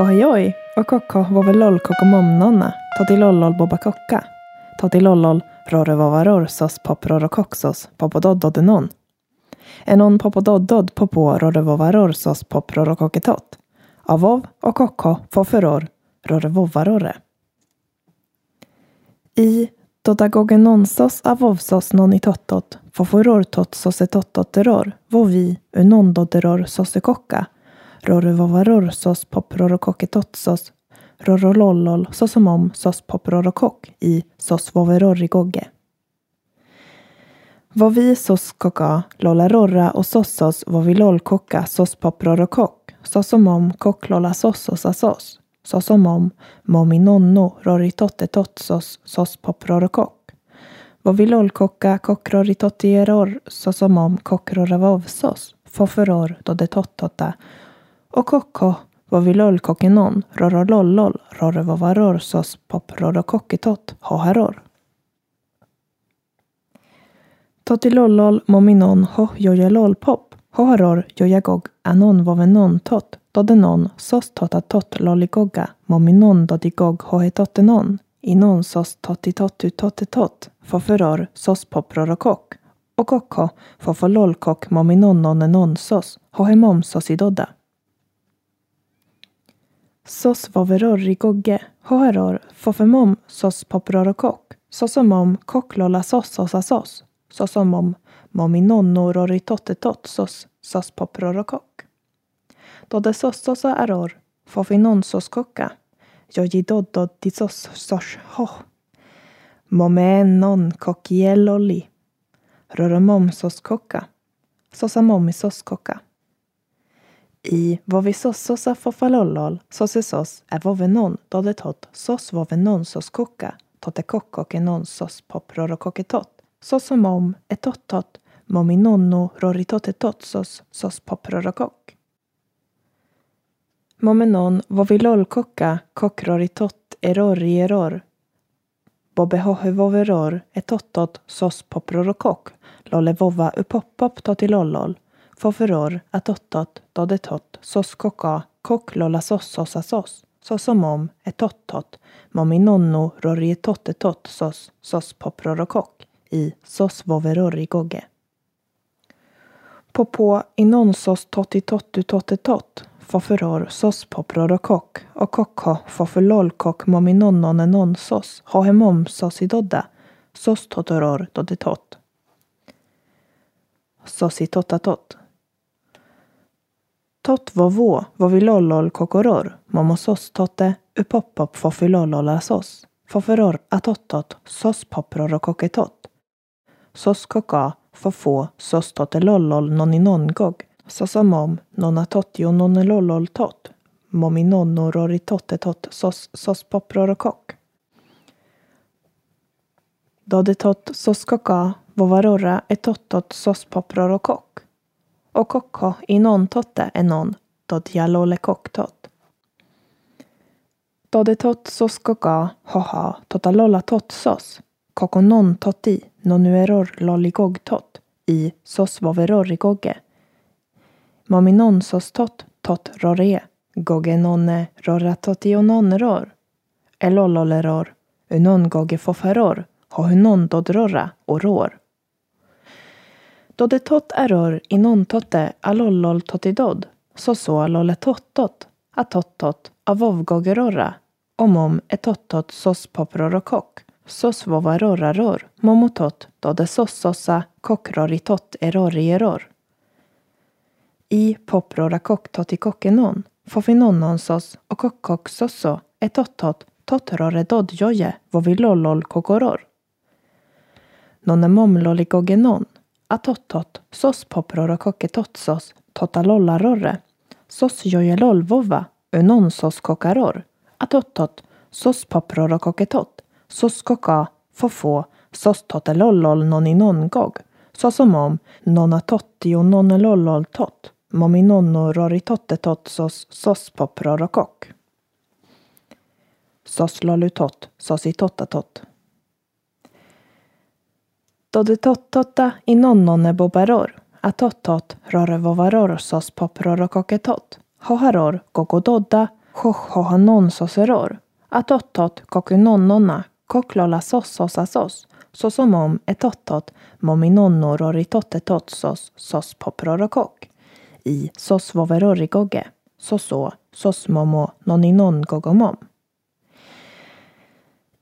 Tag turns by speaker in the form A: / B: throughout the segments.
A: Hohejoj och kocko vovelol kokomomnonna toti lollol boba kocka. Toti lollol rore rorsos sos popror och koxos popododdodenon enon popododdod popo rore vovaror rorsos popror och koketot avov och kokko foferor rore vovarore i dodagogenonsos avovsos nonitottot foforor tot sosetottoteror vovi unondoderor sosekocka rorovovaror sos poprorokoketotsos rorolollol sosomom sos poprorokok i sos voverorigogge. Vovi sos koka rorra och sossos vovilolkoka sos poprorokok sosomom koklola sossos asos sosomom mominonno roritottetotsos sos poprorokok. Vovilolkoka kokroritottieror sosomom kokroravovsos foforor dodetottota och kokko vad vi lollkockenon, rorolollol, rorrevovaror sos pop rorokocketot, hoharor. Totilollol mominon ho jojalol pop, hoharor jojagog anon vovenon tot, dodenon sos totatot lolligogga, mominon dodigog hohetottenon, inon sos totitottu tottetot, foferor sos pop rorokok, och kokko fofololkok mominon nonenon sos, dodda sos idodda. Sos vaveror gogge, hoheror, fofemom sos poprorokok, sosomom koklolla sos sos sosomom mominonno roritottetot sos sos poprorokok. Dode sos sos aror, fofinon sos kokka, jojidoddod di sos sos ho. Momenon kokieloli, roromom sos kokka, sosamom sos kokka. I vovisossosa fofalollol sosesos är vovenon dodetot sos vovenon sos koka. Totekokokenon sos poprorokoketot sosomom etottot mominonno roritotetot sos sos poprorokok. Momenon vovilolkoka kokroritot erorieror bobehohevoveror etottot sos poprorokok lollevova upoppop totilollol foferor atottot dodetot sos koka kok lolla sos sosa sos. Sosomom etottot. Mominonno sås, sos poproro poprorokok i sos voverorigogge. Popo inon sos totitottu tottetot. Sås poproro poprorokok och kokko foferlolkok mominonnon enon sos. Hohemom sos idodda sos totoror Tot Sos i tottatot tot vovo vovilollol kokoror. Momosos totte upoppop fofilollola sos. Foferor atottot sos popror och koketot sos koka fofo sos totte lollol noninongog sosomom nonatottio nonnelollol tot totte roritottetot sos sos popror och kok. Dodetot sos koka vovarorra etottot sos popror och kok och kokko i non totte enon dod jalole koktot. Dodetot totsos koka hoha totalolla tot sos koko non totti nonueror lolligog tot i sos voverorigogge. Mominon sos tot tot rore goge nonne roratotiononeror elolloleror unon goge foferor hohunon dodrora oror. Dodetot error inon totte alollol totidod, så så lolle tottot, atottot avovgogerorra, omom etottot sos poprorokok, sos vovarorraror, momotot dode sossosa kokroritot erorieror. I poprorakok totikokenon, fofinonnonsos och kokkok sosso etottot totrore dodjoje vovilollol kokoror. Nonemomloligogenon, atottot, sos popror och koketotsos, totalollarorre, sos jojelolvova, unonsos kokaror, atottot, sos popror och koketot, sos koka, fofo, sos totelollol noninongog, sosomom, nonatottio nonnelollol tot, mominonno roritottetotsos, sos popror och kok. Sos lolutot, då itottatot. Dodetottota i nonnonne bobaror, atottot rorevovaror sos poprorokoketot, hoharor gogododda, hohanon soseror, atottot kokunonnona, koklola sossosa sos, såsom om etottot mominonno sos sos poprorokok, i sosvoverorigogge, soso sosmomo noninongogomom. noninon gogomom.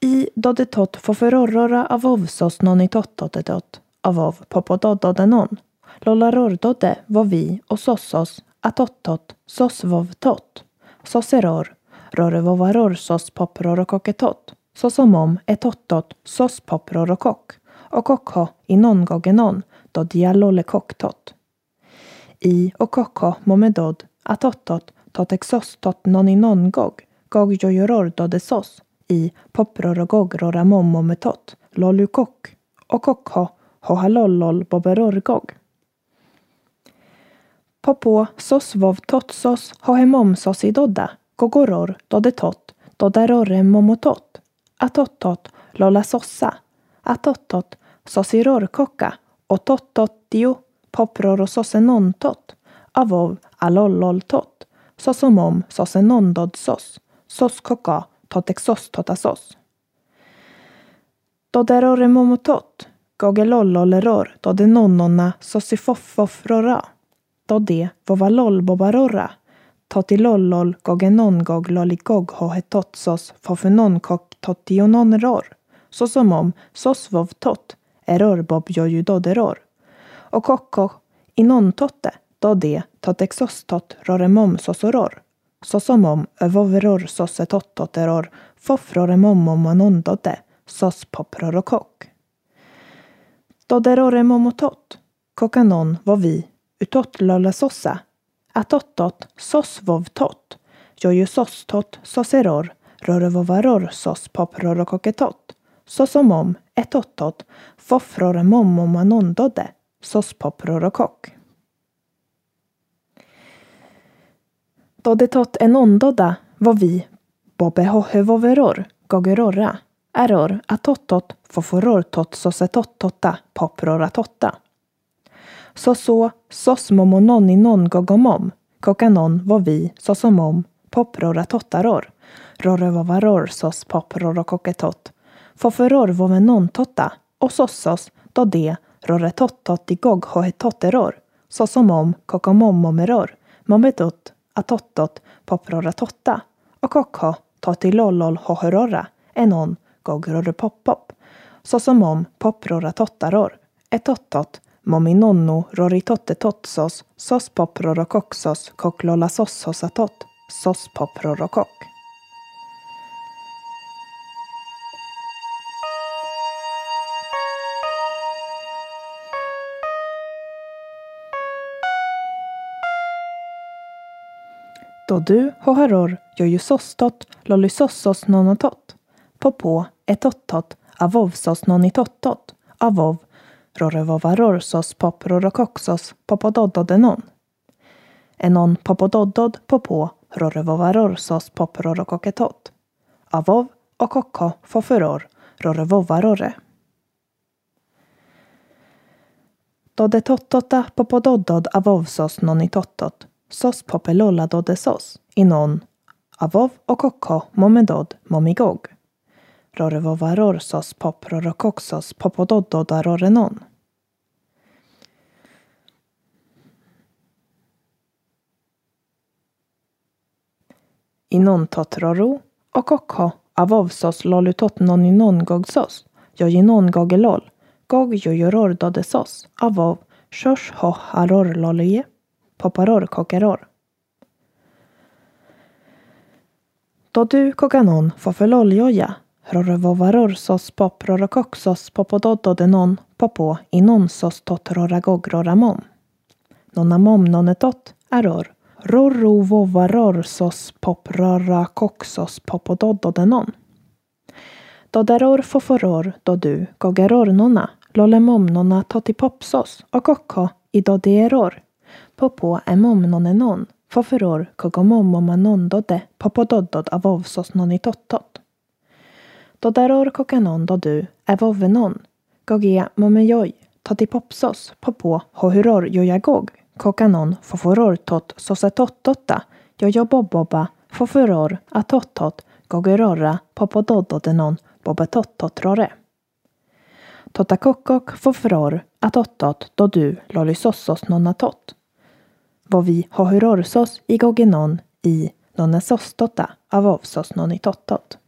A: I dodetot foferorrora avovsos nonitottotetot, avov popododdodenon, lollarordodde vovi och sossos atottot sos vovtot, soseror, rorevovaror sos poprorokoketot, såsom etottot sos poprorokok, och kokho i non då dialole koktot. I och kokho momedod atottot tot exostot noningongog, i jojoror dode sos, i poprorogog roramomometot, lolukok, och kokho hohalollol boberorgog. Popo sos vov totsos hohemomsos i dodda, gogoror dodetot, dodarore momotot, atottot lolasossa, atottot sosiror kokka, och tottotio popror sosenontot, avov alollol tot, sosomom sosenondod soskoka sos koka totexos totasos. Doderore momotot, gogelolloleror, dodenonnonna sosifoffofrora, dode vovalol totilollol gogenongog loligog hohetotsos fofunonkok totiononror, såsom om sosvovtot eror jojudoderor, och kokko inontotte, dode totexostot roremom sosoror, såsom om övoveror sosetottoteror fofroremom omanondode, sos poprorokok. Doderoremomotot, kokanon vovi, utot atottot sos vovtot, jojusostot soseror, rorovovaror sos poprorokoketot, sosomom etottot. Fofroremom omanondode, sos poprorokok. Dodetot enondoda vovi hohevoveror, gogerorra, error atottot foforor tot sosetottotta poproratotta. Soso sos momononi non gogomom, kokanon vovi sosomom poproratottaror rorovovaror sos poprorokoketot, foforor vovenontotta, och sossos då de roretottot i gog hohetotteror, sosomom kokomomomeror, mometot atottot poproratotta, och kokho totilollol hohorora, enon gogrorrepoppop, såsom poproratotaror, etottot, mominonno roritottetotsos, sos poprorokoksos, koklolasososatot, sos poprorokok. Då du, hoharor, jojusostot, lollysossos nonotot, popo, etottot, avovsos nonitottot, avov, rorovovarorsos poprorokoksos popododdodenon. Enon popododdod popo rorovovarorsos poprorokoketot. Avov och kokko foforor rorovovarore. Dodetottota popododdod avovsos nonitottot sos popelolla dodesos inon avov och kokko momedod momigog pop rorokoksos popododdodarorenon. Inon totroro och avovsos lolutot noninon gogsos jojinon gogelol gog jojoror dodesos avov shosh ho haror lolye poparor kokeror. Då du kokanon får förloljoja Rorovovarorsos pop rorokoksos popododdodenon popo inon sos totroragogroramom. Nonamom nonetot aror. Rorovovarorsos pop rorakoksos popododdodenon. Doderor foforor dodu gogeror nona lolemom nona totipopsos och kokko i doderor. Popo emomnonenon foforor kogomomomanondode omanon dode popododdod avovsos nonitottot. Dodaror kokanon dodu ävovenon. Gogia momejoj. Totipopsos popo hohuror jojagog. Kokanon foforor tot sosetottotta. Jojoboboba Foforor atottot gogorora popodododenon bobetottotrore. Totakokkok foforor atottot do du lolisossos. Vovi hohurorsos i gogenon i nonnesostota avovsos nonitottot.